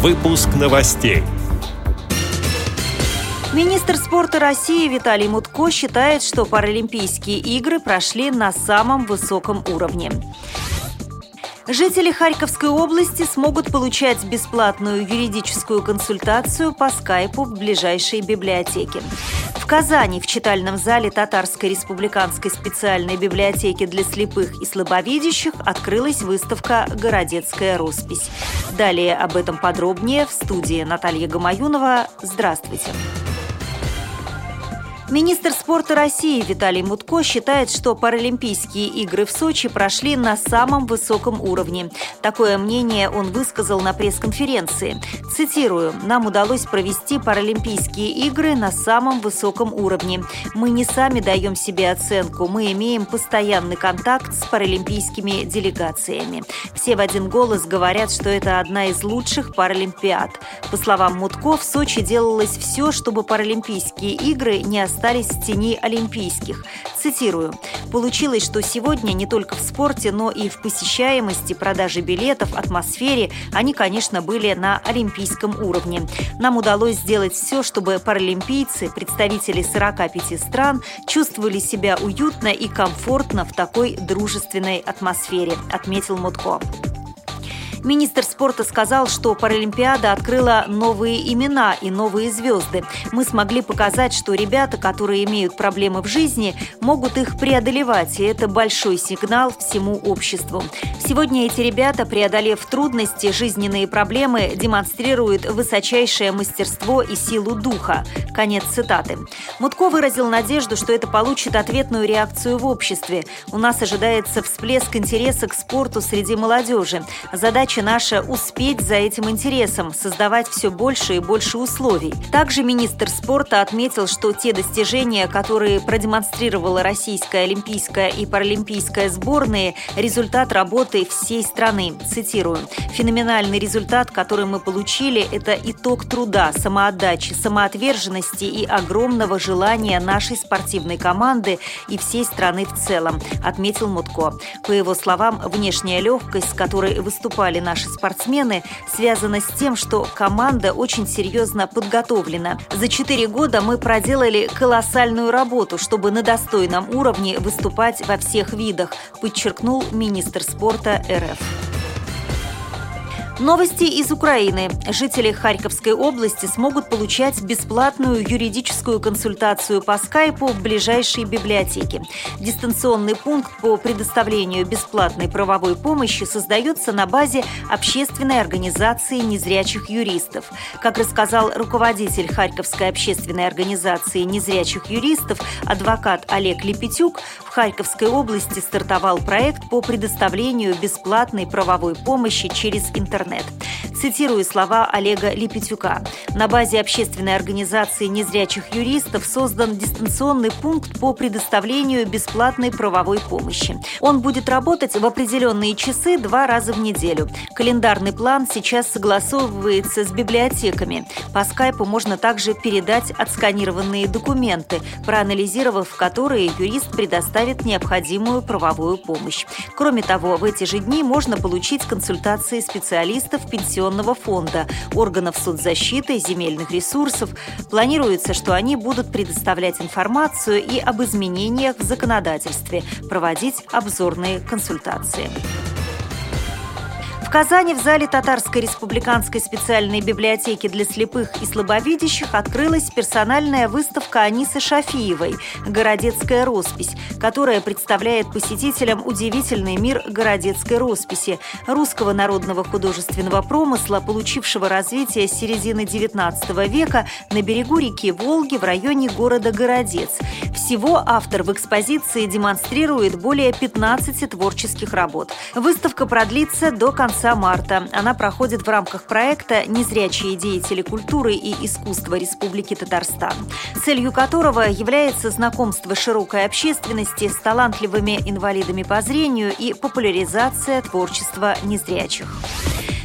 Выпуск новостей. Министр спорта России Виталий Мутко считает, что Паралимпийские игры прошли на самом высоком уровне. Жители Харьковской области смогут получать бесплатную юридическую консультацию по скайпу в ближайшей библиотеке. Казани в читальном зале Татарской республиканской специальной библиотеки для слепых и слабовидящих открылась выставка «Городецкая роспись». Далее об этом подробнее в студии Наталья Гамаюнова. Здравствуйте! Министр спорта России Виталий Мутко считает, что Паралимпийские игры в Сочи прошли на самом высоком уровне. Такое мнение он высказал на пресс-конференции. Цитирую, «Нам удалось провести Паралимпийские игры на самом высоком уровне. Мы не сами даем себе оценку, мы имеем постоянный контакт с паралимпийскими делегациями. Все в один голос говорят, что это одна из лучших Паралимпиад. По словам Мутко, в Сочи делалось все, чтобы Паралимпийские игры не остались остались в тени олимпийских. Цитирую. «Получилось, что сегодня не только в спорте, но и в посещаемости, продаже билетов, атмосфере они, конечно, были на олимпийском уровне. Нам удалось сделать все, чтобы паралимпийцы, представители 45 стран, чувствовали себя уютно и комфортно в такой дружественной атмосфере», отметил Мутко. Министр спорта сказал, что Паралимпиада открыла новые имена и новые звезды. Мы смогли показать, что ребята, которые имеют проблемы в жизни, могут их преодолевать, и это большой сигнал всему обществу. Сегодня эти ребята, преодолев трудности, жизненные проблемы, демонстрируют высочайшее мастерство и силу духа. Конец цитаты. Мутко выразил надежду, что это получит ответную реакцию в обществе. У нас ожидается всплеск интереса к спорту среди молодежи. Задача Задача наша – успеть за этим интересом, создавать все больше и больше условий. Также министр спорта отметил, что те достижения, которые продемонстрировала российская олимпийская и паралимпийская сборные – результат работы всей страны. Цитирую. «Феноменальный результат, который мы получили – это итог труда, самоотдачи, самоотверженности и огромного желания нашей спортивной команды и всей страны в целом», – отметил Мутко. По его словам, внешняя легкость, с которой выступали показали наши спортсмены, связано с тем, что команда очень серьезно подготовлена. За четыре года мы проделали колоссальную работу, чтобы на достойном уровне выступать во всех видах, подчеркнул министр спорта РФ. Новости из Украины. Жители Харьковской области смогут получать бесплатную юридическую консультацию по скайпу в ближайшей библиотеке. Дистанционный пункт по предоставлению бесплатной правовой помощи создается на базе общественной организации незрячих юристов. Как рассказал руководитель Харьковской общественной организации незрячих юристов, адвокат Олег Лепетюк, Харьковской области стартовал проект по предоставлению бесплатной правовой помощи через интернет. Цитирую слова Олега Липетюка. На базе общественной организации незрячих юристов создан дистанционный пункт по предоставлению бесплатной правовой помощи. Он будет работать в определенные часы два раза в неделю. Календарный план сейчас согласовывается с библиотеками. По скайпу можно также передать отсканированные документы, проанализировав которые юрист предоставит необходимую правовую помощь. Кроме того, в эти же дни можно получить консультации специалистов специалистов Пенсионного фонда, органов соцзащиты, земельных ресурсов. Планируется, что они будут предоставлять информацию и об изменениях в законодательстве, проводить обзорные консультации. В Казани в зале Татарской республиканской специальной библиотеки для слепых и слабовидящих открылась персональная выставка Анисы Шафиевой «Городецкая роспись», которая представляет посетителям удивительный мир городецкой росписи, русского народного художественного промысла, получившего развитие с середины XIX века на берегу реки Волги в районе города Городец. Всего автор в экспозиции демонстрирует более 15 творческих работ. Выставка продлится до конца конца марта. Она проходит в рамках проекта «Незрячие деятели культуры и искусства Республики Татарстан», целью которого является знакомство широкой общественности с талантливыми инвалидами по зрению и популяризация творчества незрячих.